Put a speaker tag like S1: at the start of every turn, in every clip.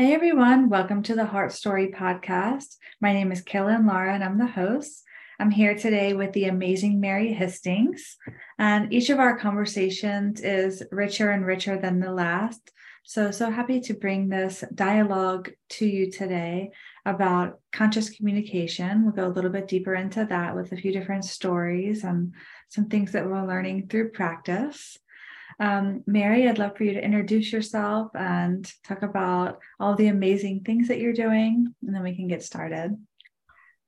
S1: Hey everyone, welcome to the Heart Story podcast. My name is Kaylin Lara and I'm the host. I'm here today with the amazing Mary Hastings, and each of our conversations is richer and richer than the last. So, so happy to bring this dialogue to you today about conscious communication. We'll go a little bit deeper into that with a few different stories and some things that we're learning through practice. Um, Mary, I'd love for you to introduce yourself and talk about all the amazing things that you're doing, and then we can get started.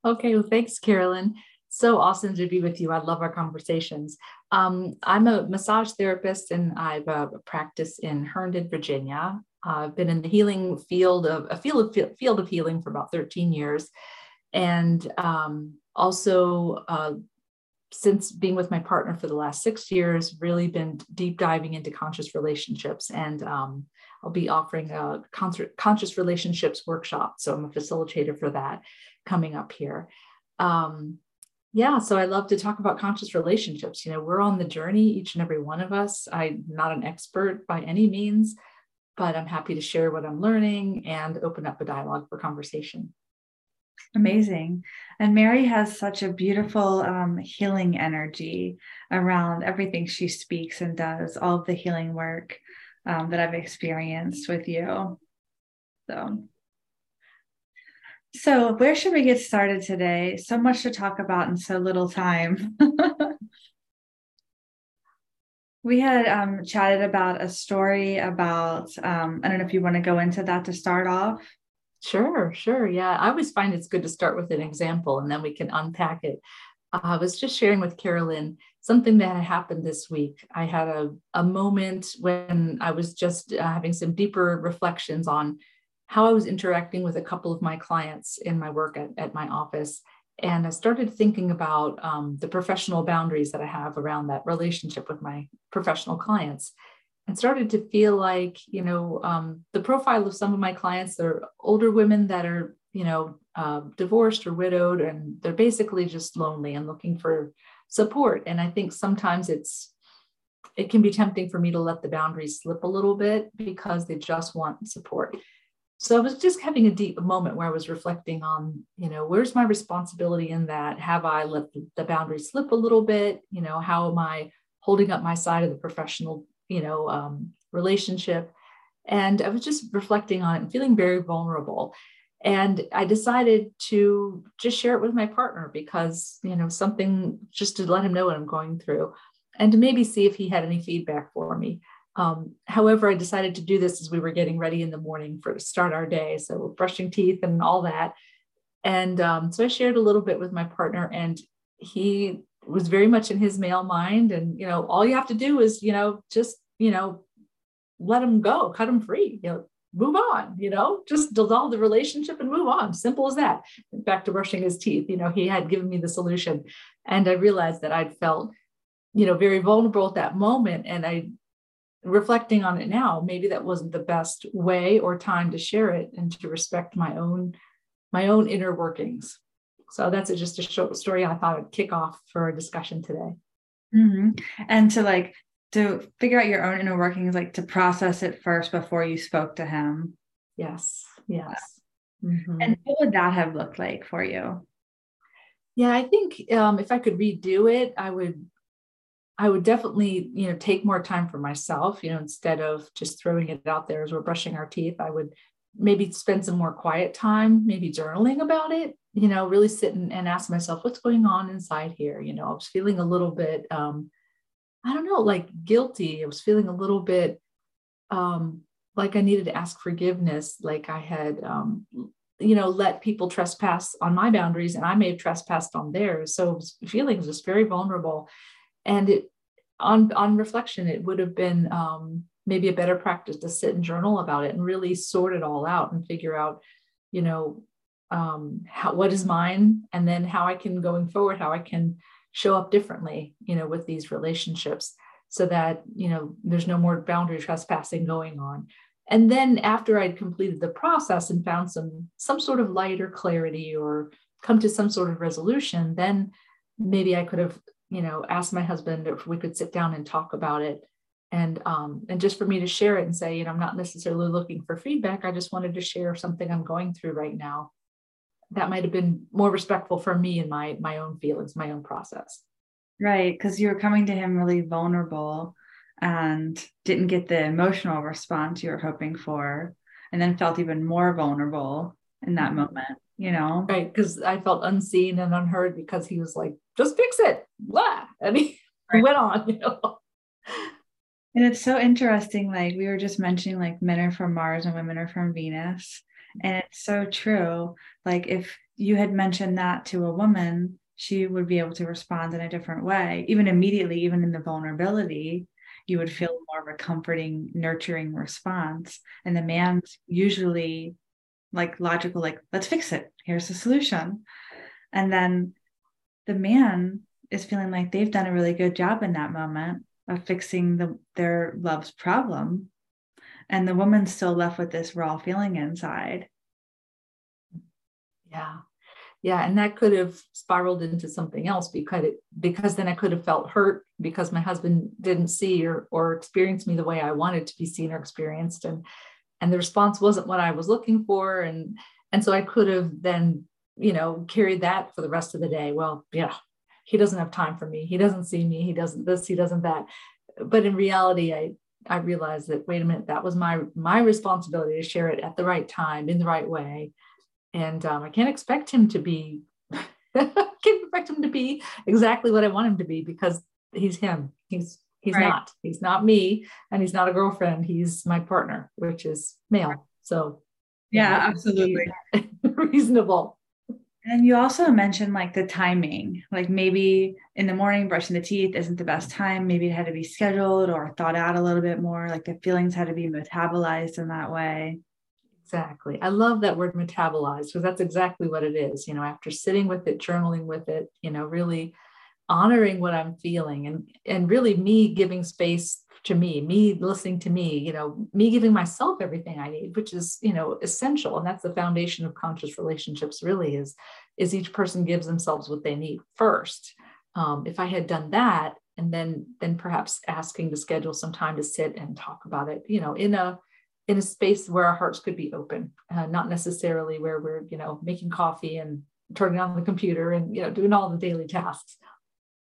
S2: Okay, well, thanks, Carolyn. So awesome to be with you. I love our conversations. Um, I'm a massage therapist and I've uh, practiced in Herndon, Virginia. I've been in the healing field of a field of field of healing for about 13 years, and um, also uh, since being with my partner for the last six years, really been deep diving into conscious relationships. And um, I'll be offering a concert, conscious relationships workshop. So I'm a facilitator for that coming up here. Um, yeah, so I love to talk about conscious relationships. You know, we're on the journey, each and every one of us. I'm not an expert by any means, but I'm happy to share what I'm learning and open up a dialogue for conversation.
S1: Amazing. And Mary has such a beautiful um, healing energy around everything she speaks and does, all of the healing work um, that I've experienced with you. So, so where should we get started today? So much to talk about in so little time. we had um, chatted about a story about, um, I don't know if you want to go into that to start off.
S2: Sure, sure. Yeah. I always find it's good to start with an example and then we can unpack it. Uh, I was just sharing with Carolyn something that happened this week. I had a, a moment when I was just uh, having some deeper reflections on how I was interacting with a couple of my clients in my work at, at my office. And I started thinking about um, the professional boundaries that I have around that relationship with my professional clients and started to feel like you know um, the profile of some of my clients are older women that are you know uh, divorced or widowed and they're basically just lonely and looking for support. And i think sometimes it's it can be tempting for me to let the boundaries slip a little bit because they just want support. So i was just having a deep moment where i was reflecting on you know where's my responsibility in that? Have i let the boundaries slip a little bit? You know how am i holding up my side of the professional you know um, relationship. And i was just reflecting on it feeling very vulnerable. And i decided to just share it with my partner because you know something just to let him know what i'm going through and to maybe see if he had any feedback for me. Um, however i decided to do this as we were getting ready in the morning for to start our day. So brushing teeth and all that. And um, so i shared a little bit with my partner and he was very much in his male mind. And you know all you have to do is you know just you know let him go cut him free you know move on you know just dissolve the relationship and move on. Simple as that. Back to brushing his teeth you know he had given me the solution. And i realized that i'd felt you know very vulnerable at that moment. And i reflecting on it now maybe that wasn't the best way or time to share it and to respect my own my own inner workings so that's a, just a short story I thought I'd kick off for a discussion today.
S1: Mm-hmm. And to like to figure out your own inner workings, like to process it first before you spoke to him.
S2: Yes. Yes.
S1: Mm-hmm. And what would that have looked like for you?
S2: Yeah, I think um, if I could redo it, I would I would definitely, you know, take more time for myself, you know, instead of just throwing it out there as we're brushing our teeth. I would maybe spend some more quiet time, maybe journaling about it, you know, really sit and, ask myself, what's going on inside here? You know, I was feeling a little bit, um, I don't know, like guilty. I was feeling a little bit um, like I needed to ask forgiveness, like I had, um, you know, let people trespass on my boundaries and I may have trespassed on theirs. So feeling just very vulnerable. And it, on, on reflection, it would have been um, maybe a better practice to sit and journal about it and really sort it all out and figure out, you know, um, how, what is mine and then how I can going forward, how I can show up differently, you know, with these relationships so that, you know, there's no more boundary trespassing going on. And then after I'd completed the process and found some some sort of light or clarity or come to some sort of resolution, then maybe I could have, you know, asked my husband if we could sit down and talk about it and um, and just for me to share it and say, you know, I'm not necessarily looking for feedback. I just wanted to share something I'm going through right now. That might have been more respectful for me and my my own feelings, my own process.
S1: Right, because you were coming to him really vulnerable and didn't get the emotional response you were hoping for, and then felt even more vulnerable in that mm-hmm. moment. You know,
S2: right? Because I felt unseen and unheard because he was like, "Just fix it," blah, and he right. went on. You know.
S1: And it's so interesting. Like we were just mentioning, like men are from Mars and women are from Venus. Mm-hmm. And it's so true. Like if you had mentioned that to a woman, she would be able to respond in a different way. Even immediately, even in the vulnerability, you would feel mm-hmm. more of a comforting, nurturing response. And the man's usually like logical, like, let's fix it. Here's the solution. And then the man is feeling like they've done a really good job in that moment of fixing the, their love's problem. And the woman's still left with this raw feeling inside.
S2: Yeah. Yeah. And that could have spiraled into something else because it, because then I could have felt hurt because my husband didn't see or, or experience me the way I wanted to be seen or experienced. And, and the response wasn't what I was looking for. And, and so I could have then, you know, carried that for the rest of the day. Well, yeah, he doesn't have time for me. He doesn't see me. He doesn't this, he doesn't that. But in reality, I I realized that wait a minute, that was my my responsibility to share it at the right time in the right way. And um, I can't expect him to be can't expect him to be exactly what I want him to be because he's him. He's he's right. not. He's not me, and he's not a girlfriend. He's my partner, which is male. So
S1: yeah, yeah absolutely
S2: reasonable.
S1: And you also mentioned like the timing, like maybe in the morning brushing the teeth isn't the best time. Maybe it had to be scheduled or thought out a little bit more, like the feelings had to be metabolized in that way.
S2: Exactly. I love that word metabolized because that's exactly what it is. You know, after sitting with it, journaling with it, you know, really honoring what I'm feeling and and really me giving space to me, me listening to me, you know, me giving myself everything I need, which is, you know, essential. And that's the foundation of conscious relationships really is, is each person gives themselves what they need first. Um, if I had done that, and then then perhaps asking to schedule some time to sit and talk about it, you know, in a in a space where our hearts could be open, uh, not necessarily where we're, you know, making coffee and turning on the computer and you know doing all the daily tasks.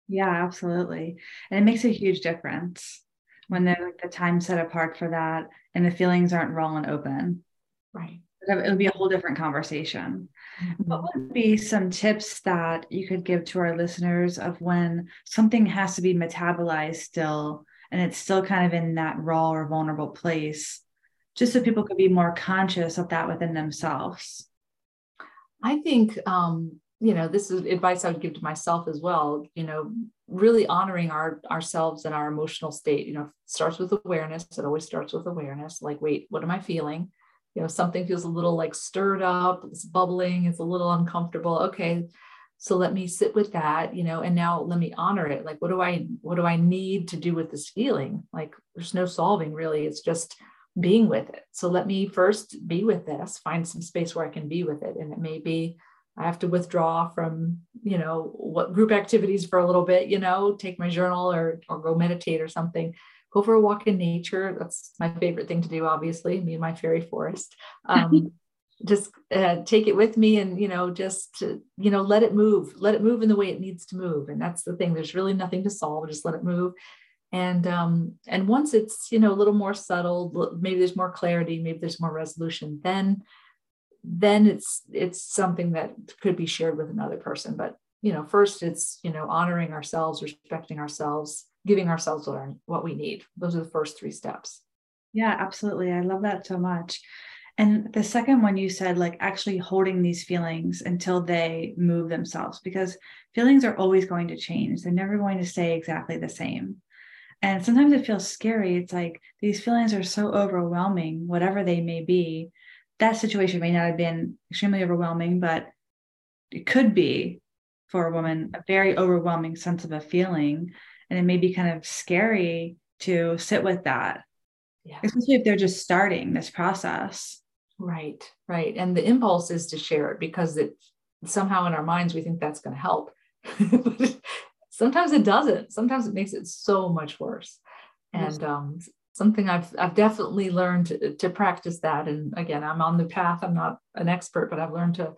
S1: Yeah, absolutely. And it makes a huge difference when the, like, the time set apart for that and the feelings aren't raw and open.
S2: Right.
S1: It would be a whole different conversation. Mm-hmm. What would be some tips that you could give to our listeners of when something has to be metabolized still and it's still kind of in that raw or vulnerable place, just so people could be more conscious of that within themselves?
S2: I think um, you know this is advice i would give to myself as well you know really honoring our ourselves and our emotional state you know starts with awareness. It always starts with awareness like wait what am i feeling? You know something feels a little like stirred up it's bubbling it's a little uncomfortable. Okay so let me sit with that you know and now let me honor it. Like what do i what do i need to do with this feeling? Like there's no solving really. It's just being with it. So let me first be with this find some space where i can be with it. And it may be I have to withdraw from, you know, what group activities for a little bit, you know, take my journal or or go meditate or something. Go for a walk in nature. That's my favorite thing to do, obviously, me and my fairy forest. Um, just uh, take it with me and, you know, just, you know, let it move, let it move in the way it needs to move. And that's the thing. There's really nothing to solve. Just let it move. And um, and once it's, you know, a little more settled, maybe there's more clarity, maybe there's more resolution, then then it's it's something that could be shared with another person but you know first it's you know honoring ourselves respecting ourselves giving ourselves what, we need. Those are the first three steps.
S1: Yeah absolutely. I love that so much. And the second one you said like actually holding these feelings until they move themselves because feelings are always going to change. They're never going to stay exactly the same. And sometimes it feels scary. It's like these feelings are so overwhelming whatever they may be that situation may not have been extremely overwhelming, but it could be for a woman a very overwhelming sense of a feeling. And it may be kind of scary to sit with that, yeah. especially if they're just starting this process.
S2: Right, right. And the impulse is to share it because it somehow in our minds we think that's going to help. but sometimes it doesn't. Sometimes it makes it so much worse. And um, something I've I've definitely learned to, to practice that. And again, I'm on the path. I'm not an expert, but I've learned to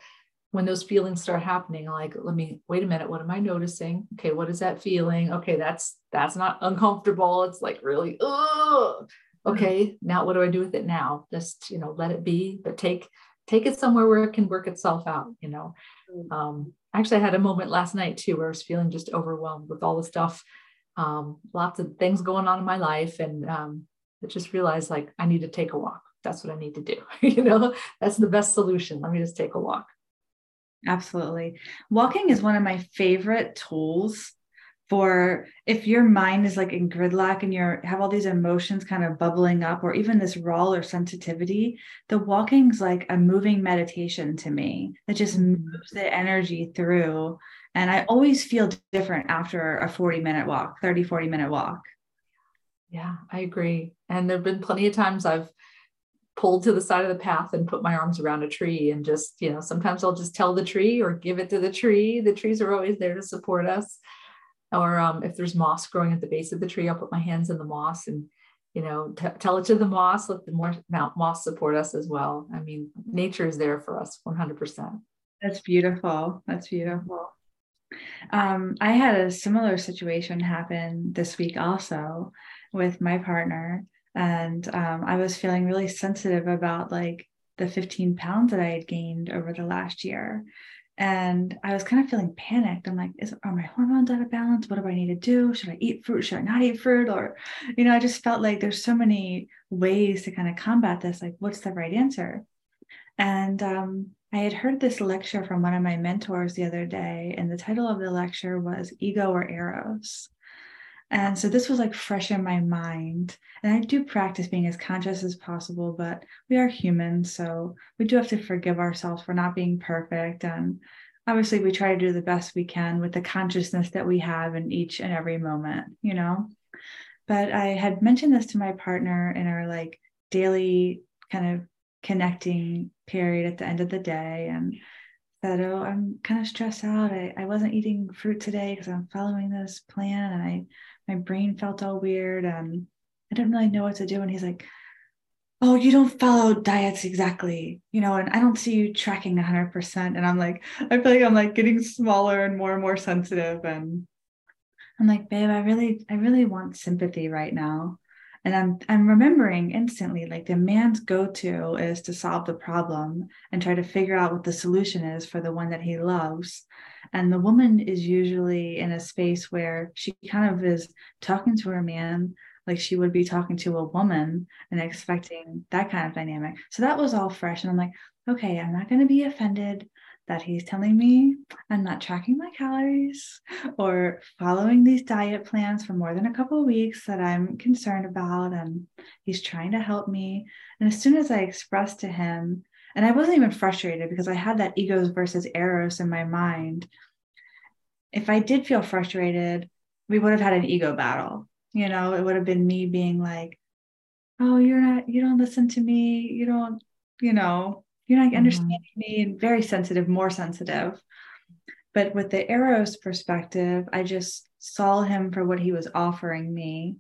S2: when those feelings start happening like let me wait a minute what am i noticing? Okay what is that feeling? Okay that's that's not uncomfortable. It's like really oh okay now what do i do with it now? Just you know let it be but take take it somewhere where it can work itself out you know? Mm. um, actually i had a moment last night too where i was feeling just overwhelmed with all the stuff um, lots of things going on in my life and um, I just realized like i need to take a walk. That's what i need to do you know? That's the best solution. Let me just take a walk.
S1: Absolutely. Walking is one of my favorite tools for if your mind is like in gridlock and you have all these emotions kind of bubbling up or even this raw or sensitivity the walking's like a moving meditation to me. It just moves the energy through and i always feel different after a 40 minute walk 30 40 minute walk.
S2: Yeah i agree. And there have been plenty of times i've pulled to the side of the path and put my arms around a tree and just you know sometimes i'll just tell the tree or give it to the tree. The trees are always there to support us. Or um, if there's moss growing at the base of the tree i'll put my hands in the moss and you know t- tell it to the moss let the more moss support us as well. I mean nature is there for us 100%
S1: that's beautiful. That's beautiful um, i had a similar situation happen this week also with my partner and um, i was feeling really sensitive about like the 15 pounds that i had gained over the last year. And i was kind of feeling panicked. I'm like is are my hormones out of balance? What do i need to do? Should i eat fruit? Should i not eat fruit? Or you know i just felt like there's so many ways to kind of combat this. Like what's the right answer and um, i had heard this lecture from one of my mentors the other day and the title of the lecture was ego or eros and so this was like fresh in my mind. And I do practice being as conscious as possible, but we are humans. So we do have to forgive ourselves for not being perfect. And obviously, we try to do the best we can with the consciousness that we have in each and every moment, you know? But I had mentioned this to my partner in our like daily kind of connecting period at the end of the day. And said, Oh, I'm kind of stressed out. I, I wasn't eating fruit today because I'm following this plan and I my brain felt all weird and I didn't really know what to do. And he's like, Oh, you don't follow diets exactly, you know, and I don't see you tracking 100%. And I'm like, I feel like I'm like getting smaller and more and more sensitive. And I'm like, babe, I really, I really want sympathy right now. And I'm I'm remembering instantly like the man's go-to is to solve the problem and try to figure out what the solution is for the one that he loves. And the woman is usually in a space where she kind of is talking to her man like she would be talking to a woman and expecting that kind of dynamic. So that was all fresh. And I'm like, okay, I'm not going to be offended that he's telling me I'm not tracking my calories or following these diet plans for more than a couple of weeks that I'm concerned about. And he's trying to help me. And as soon as I expressed to him and I wasn't even frustrated because I had that egos versus eros in my mind. If I did feel frustrated, we would have had an ego battle. You know, it would have been me being like, oh, you're not, you don't listen to me. You don't, you know, you're not mm-hmm. understanding me and very sensitive, more sensitive. But with the Eros perspective, I just saw him for what he was offering me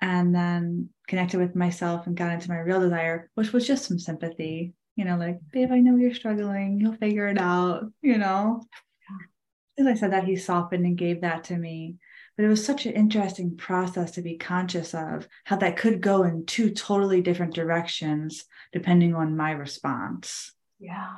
S1: and then connected with myself and got into my real desire, which was just some sympathy you know, like, babe, I know you're struggling. You'll figure it out, you know. As I said that, he softened and gave that to me. But it was such an interesting process to be conscious of how that could go in two totally different directions depending on my response.
S2: Yeah.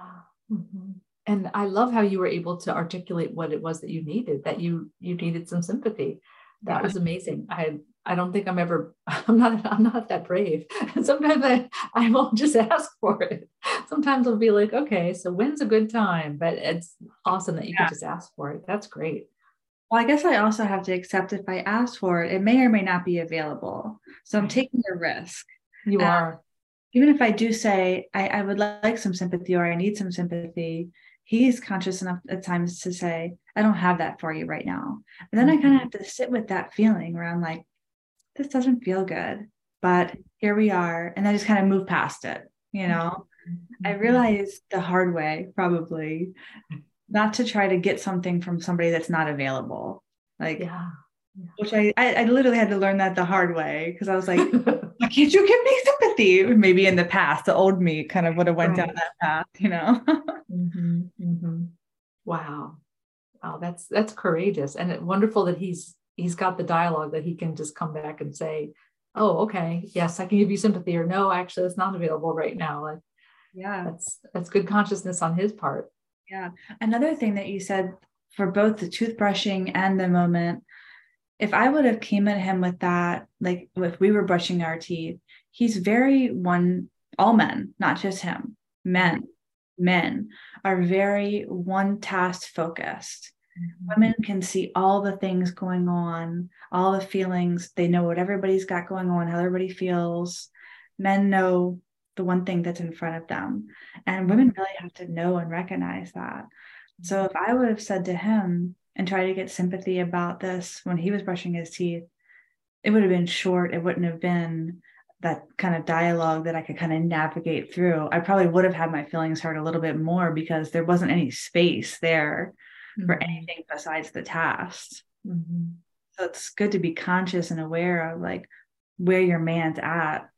S2: Mm-hmm. And I love how you were able to articulate what it was that you needed, that you you needed some sympathy. That yeah. was amazing. I I don't think I'm ever, I'm not, I'm not that brave. sometimes I, I won't just ask for it. Sometimes I'll be like, okay, so when's a good time? But it's awesome that you yeah. can just ask for it. That's great.
S1: Well, I guess I also have to accept if I ask for it, it may or may not be available. So I'm taking a risk.
S2: You are.
S1: Even if I do say, I, I would like some sympathy or I need some sympathy, he's conscious enough at times to say, I don't have that for you right now. And then mm-hmm. I kind of have to sit with that feeling where I'm like, this doesn't feel good, but here we are. And I just kind of move past it, you know? Mm-hmm. I realized the hard way, probably, not to try to get something from somebody that's not available. Like,
S2: yeah.
S1: which I, I, I literally had to learn that the hard way because I was like, why can't you give me sympathy? Maybe in the past, the old me kind of would have went right. down that path, you know.
S2: mm-hmm, mm-hmm. Wow, wow, that's that's courageous and wonderful that he's he's got the dialogue that he can just come back and say, oh, okay, yes, I can give you sympathy, or no, actually, it's not available right now. Like,
S1: yeah,
S2: that's that's good consciousness on his part.
S1: Yeah. Another thing that you said for both the toothbrushing and the moment if I would have came at him with that, like if we were brushing our teeth, he's very one, all men, not just him, men, men are very one task focused. Mm-hmm. Women can see all the things going on, all the feelings. They know what everybody's got going on, how everybody feels. Men know the one thing that's in front of them. And women really have to know and recognize that. So if I would have said to him, and try to get sympathy about this when he was brushing his teeth, it would have been short. It wouldn't have been that kind of dialogue that I could kind of navigate through. I probably would have had my feelings hurt a little bit more because there wasn't any space there mm-hmm. for anything besides the task. Mm-hmm. So it's good to be conscious and aware of like where your man's at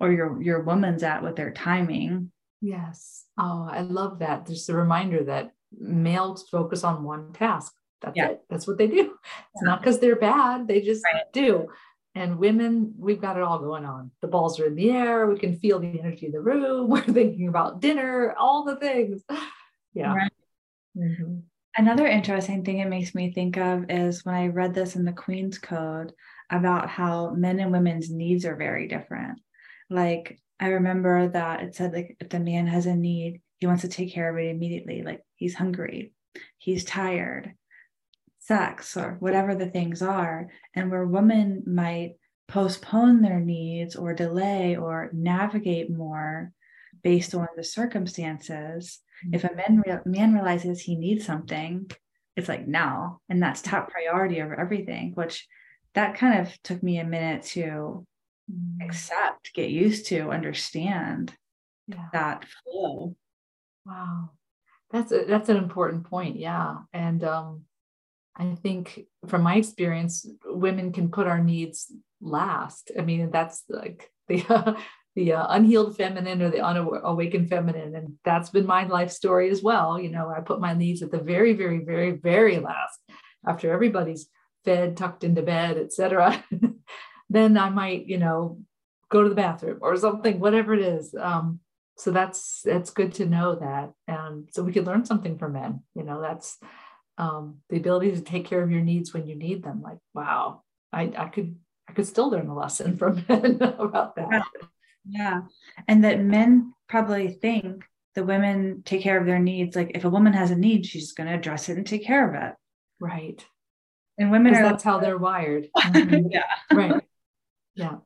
S1: or your your woman's at with their timing.
S2: Yes. Oh, I love that. Just a reminder that males focus on one task that's yeah. it. That's what they do. It's yeah. not because they're bad. They just right. do. And women, we've got it all going on. The balls are in the air. We can feel the energy in the room. We're thinking about dinner, all the things. Yeah. Right.
S1: Mm-hmm. Another interesting thing it makes me think of is when I read this in the Queen's Code about how men and women's needs are very different. Like I remember that it said like if the man has a need, he wants to take care of it immediately. Like he's hungry, he's tired, sex or whatever the things are, and where women might postpone their needs or delay or navigate more based on the circumstances. Mm-hmm. If a man, re- man realizes he needs something, it's like now, and that's top priority over everything, which that kind of took me a minute to. Accept, get used to, understand yeah. that flow.
S2: Wow. That's a, that's an important point. Yeah. And um, I think from my experience, women can put our needs last. I mean, that's like the uh, the uh, unhealed feminine or the unawakened feminine, and that's been my life story as well. You know, I put my needs at the very, very, very, very last after everybody's fed, tucked into bed, etc. then I might, you know, go to the bathroom or something, whatever it is. Um, so that's that's good to know that, and so we can learn something from men. You know, that's um, the ability to take care of your needs when you need them. Like, wow, I, I could I could still learn a lesson from men about that.
S1: Yeah. And that men probably think the women take care of their needs. Like if a woman has a need, she's going to address it and take care of it.
S2: Right.
S1: And women are
S2: that's like, how they're wired. Mm-hmm. yeah. Right. Yeah.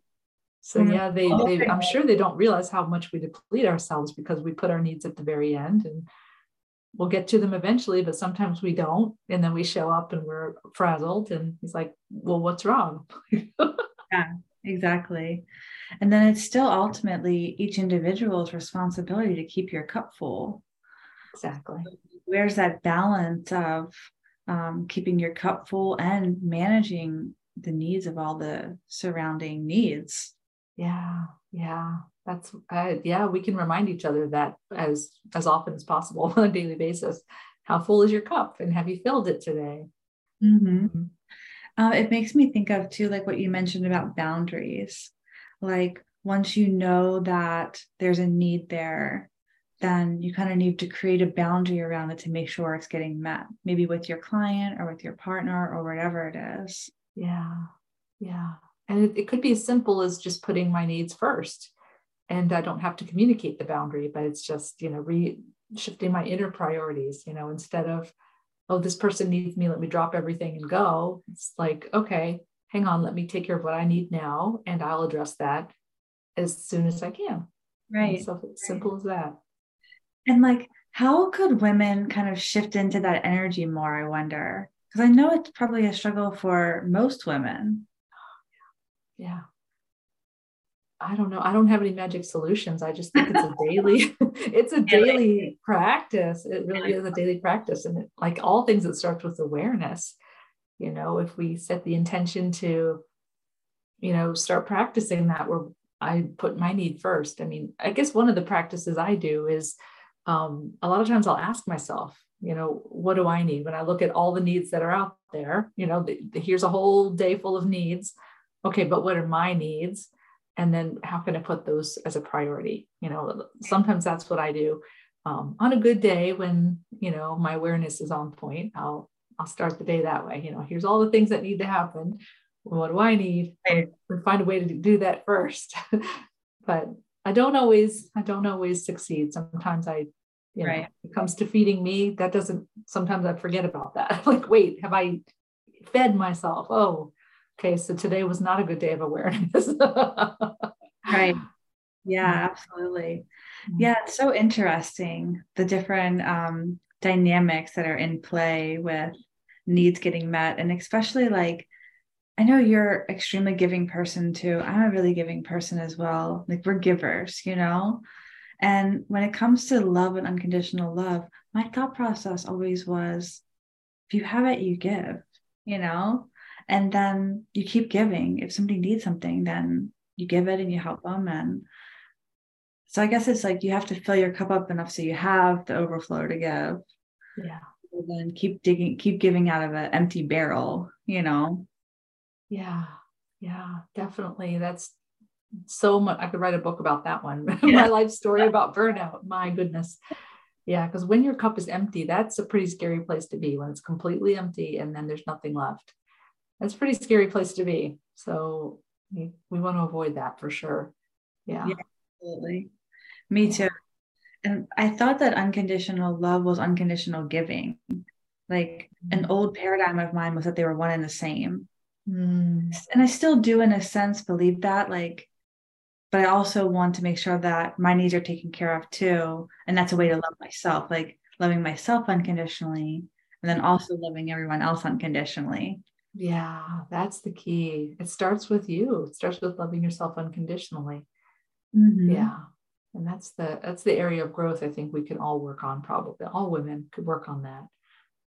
S2: So mm-hmm. yeah, they, they I'm sure they don't realize how much we deplete ourselves because we put our needs at the very end and we'll get to them eventually, but sometimes we don't. And then we show up and we're frazzled. And he's like, well, what's wrong?
S1: yeah, exactly. And then it's still ultimately each individual's responsibility to keep your cup full.
S2: Exactly.
S1: Where's that balance of um, keeping your cup full and managing the needs of all the surrounding needs?
S2: Yeah, yeah that's uh, yeah we can remind each other that as as often as possible on a daily basis how full is your cup and have you filled it today
S1: mm-hmm. mm-hmm. uh, it makes me think of too like what you mentioned about boundaries like once you know that there's a need there then you kind of need to create a boundary around it to make sure it's getting met maybe with your client or with your partner or whatever it is
S2: yeah yeah and it, it could be as simple as just putting my needs first and I don't have to communicate the boundary, but it's just, you know, re shifting my inner priorities, you know, instead of, oh, this person needs me, let me drop everything and go. It's like, okay, hang on, let me take care of what I need now, and I'll address that as soon as I can.
S1: Right.
S2: So it's simple as that.
S1: And like, how could women kind of shift into that energy more? I wonder, because I know it's probably a struggle for most women.
S2: Yeah. I don't know. I don't have any magic solutions. I just think it's a daily, it's a daily practice. It really is a daily practice. And it, like all things, it starts with awareness. you know if we set the intention to you know start practicing that where i put my need first i mean i guess one of the practices i do is um, a lot of times i'll ask myself you know what do i need? When i look at all the needs that are out there you know the, the, here's a whole day full of needs. Okay but what are my needs? And then how can i put those as a priority? You know sometimes that's what i do. Um, on a good day when you know my awareness is on point i'll i'll start the day that way. You know here's all the things that need to happen. What do i need? And find a way to do that first. But i don't always i don't always succeed. Sometimes i you know, right. it comes to feeding me that doesn't sometimes i forget about that. Like wait have i fed myself? Oh okay so today was not a good day of awareness.
S1: Right. Yeah. absolutely. Mm-hmm. yeah it's so interesting the different um, dynamics that are in play with needs getting met and especially like i know you're extremely giving person too. I'm a really giving person as well. Like we're givers you know and when it comes to love and unconditional love my thought process always was if you have it you give you know? And then you keep giving. If somebody needs something then you give it and you help them. And so i guess it's like you have to fill your cup up enough so you have the overflow to give.
S2: Yeah.
S1: And then keep digging keep giving out of an empty barrel you know?
S2: Yeah. Yeah definitely. That's so much i could write a book about that one yeah. my life story about burnout my goodness yeah because when your cup is empty that's a pretty scary place to be when it's completely empty and then there's nothing left that's a pretty scary place to be. So we, we want to avoid that for sure. Yeah. yeah
S1: absolutely. Me too. And I thought that unconditional love was unconditional giving. Like an mm-hmm. old paradigm of mine was that they were one and the same. Mm. And I still do, in a sense, believe that. Like, but I also want to make sure that my needs are taken care of too. And that's a way to love myself, like loving myself unconditionally, and then also loving everyone else unconditionally.
S2: Yeah, that's the key. It starts with you. It starts with loving yourself unconditionally.
S1: Mm-hmm.
S2: Yeah. And that's the that's the area of growth I think we can all work on probably. All women could work on that.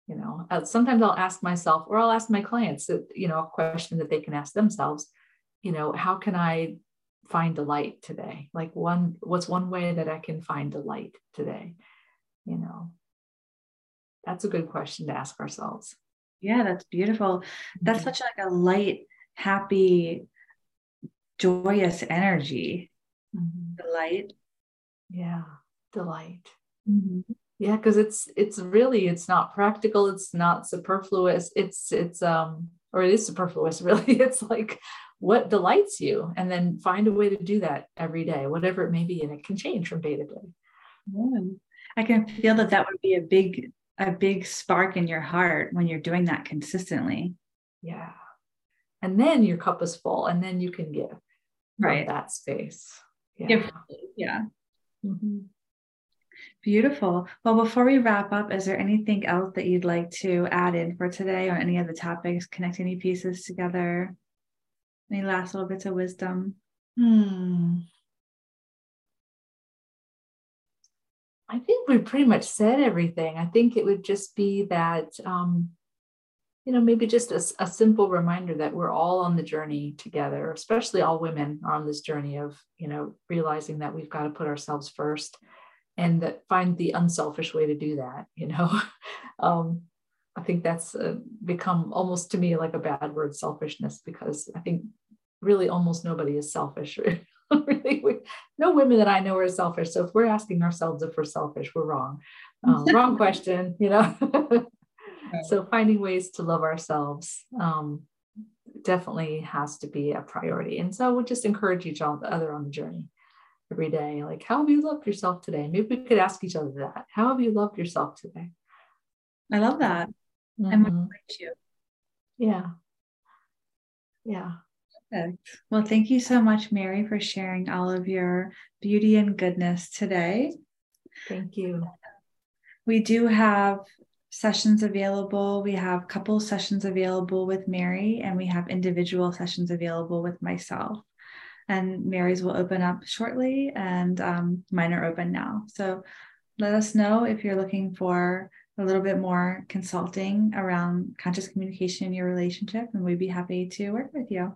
S2: You know, uh, sometimes I'll ask myself or I'll ask my clients that, you know, a question that they can ask themselves, you know, how can I find delight today? Like one what's one way that I can find delight today? You know. That's a good question to ask ourselves.
S1: Yeah, that's beautiful. That's mm-hmm. such like a light, happy, joyous energy. Mm-hmm. Delight.
S2: Yeah, delight. Mm-hmm. Yeah, because it's it's really it's not practical. It's not superfluous. It's it's um or it is superfluous. Really, it's like what delights you, and then find a way to do that every day, whatever it may be, and it can change from day to day.
S1: Yeah. I can feel that that would be a big a big spark in your heart when you're doing that consistently.
S2: Yeah. And then your cup is full and then you can give
S1: right
S2: that space.
S1: Yeah. Yeah. Mm-hmm. Beautiful. Well, before we wrap up, is there anything else that you'd like to add in for today or any of the topics, connect any pieces together? Any last little bits of wisdom?
S2: Hmm. I think we pretty much said everything. I think it would just be that, um, you know, maybe just a, a, simple reminder that we're all on the journey together, especially all women are on this journey of, you know, realizing that we've got to put ourselves first and that find the unselfish way to do that, you know. um, I think that's uh, become almost to me like a bad word, selfishness, because I think really almost nobody is selfish really, we, no women that I know are selfish. So if we're asking ourselves if we're selfish, we're wrong. Um, wrong question, you know. so finding ways to love ourselves um, definitely has to be a priority. And so we just encourage each other on the journey every day. Like, how have you loved yourself today? Maybe we could ask each other that. How have you loved yourself today?
S1: I love that. Mm-hmm. I'm with you.
S2: Yeah. Yeah.
S1: Well, thank you so much, Mary, for sharing all of your beauty and goodness today.
S2: Thank you.
S1: We do have sessions available. We have couple sessions available with Mary, and we have individual sessions available with myself. And Mary's will open up shortly, and um, mine are open now. So let us know if you're looking for a little bit more consulting around conscious communication in your relationship, and we'd be happy to work with you.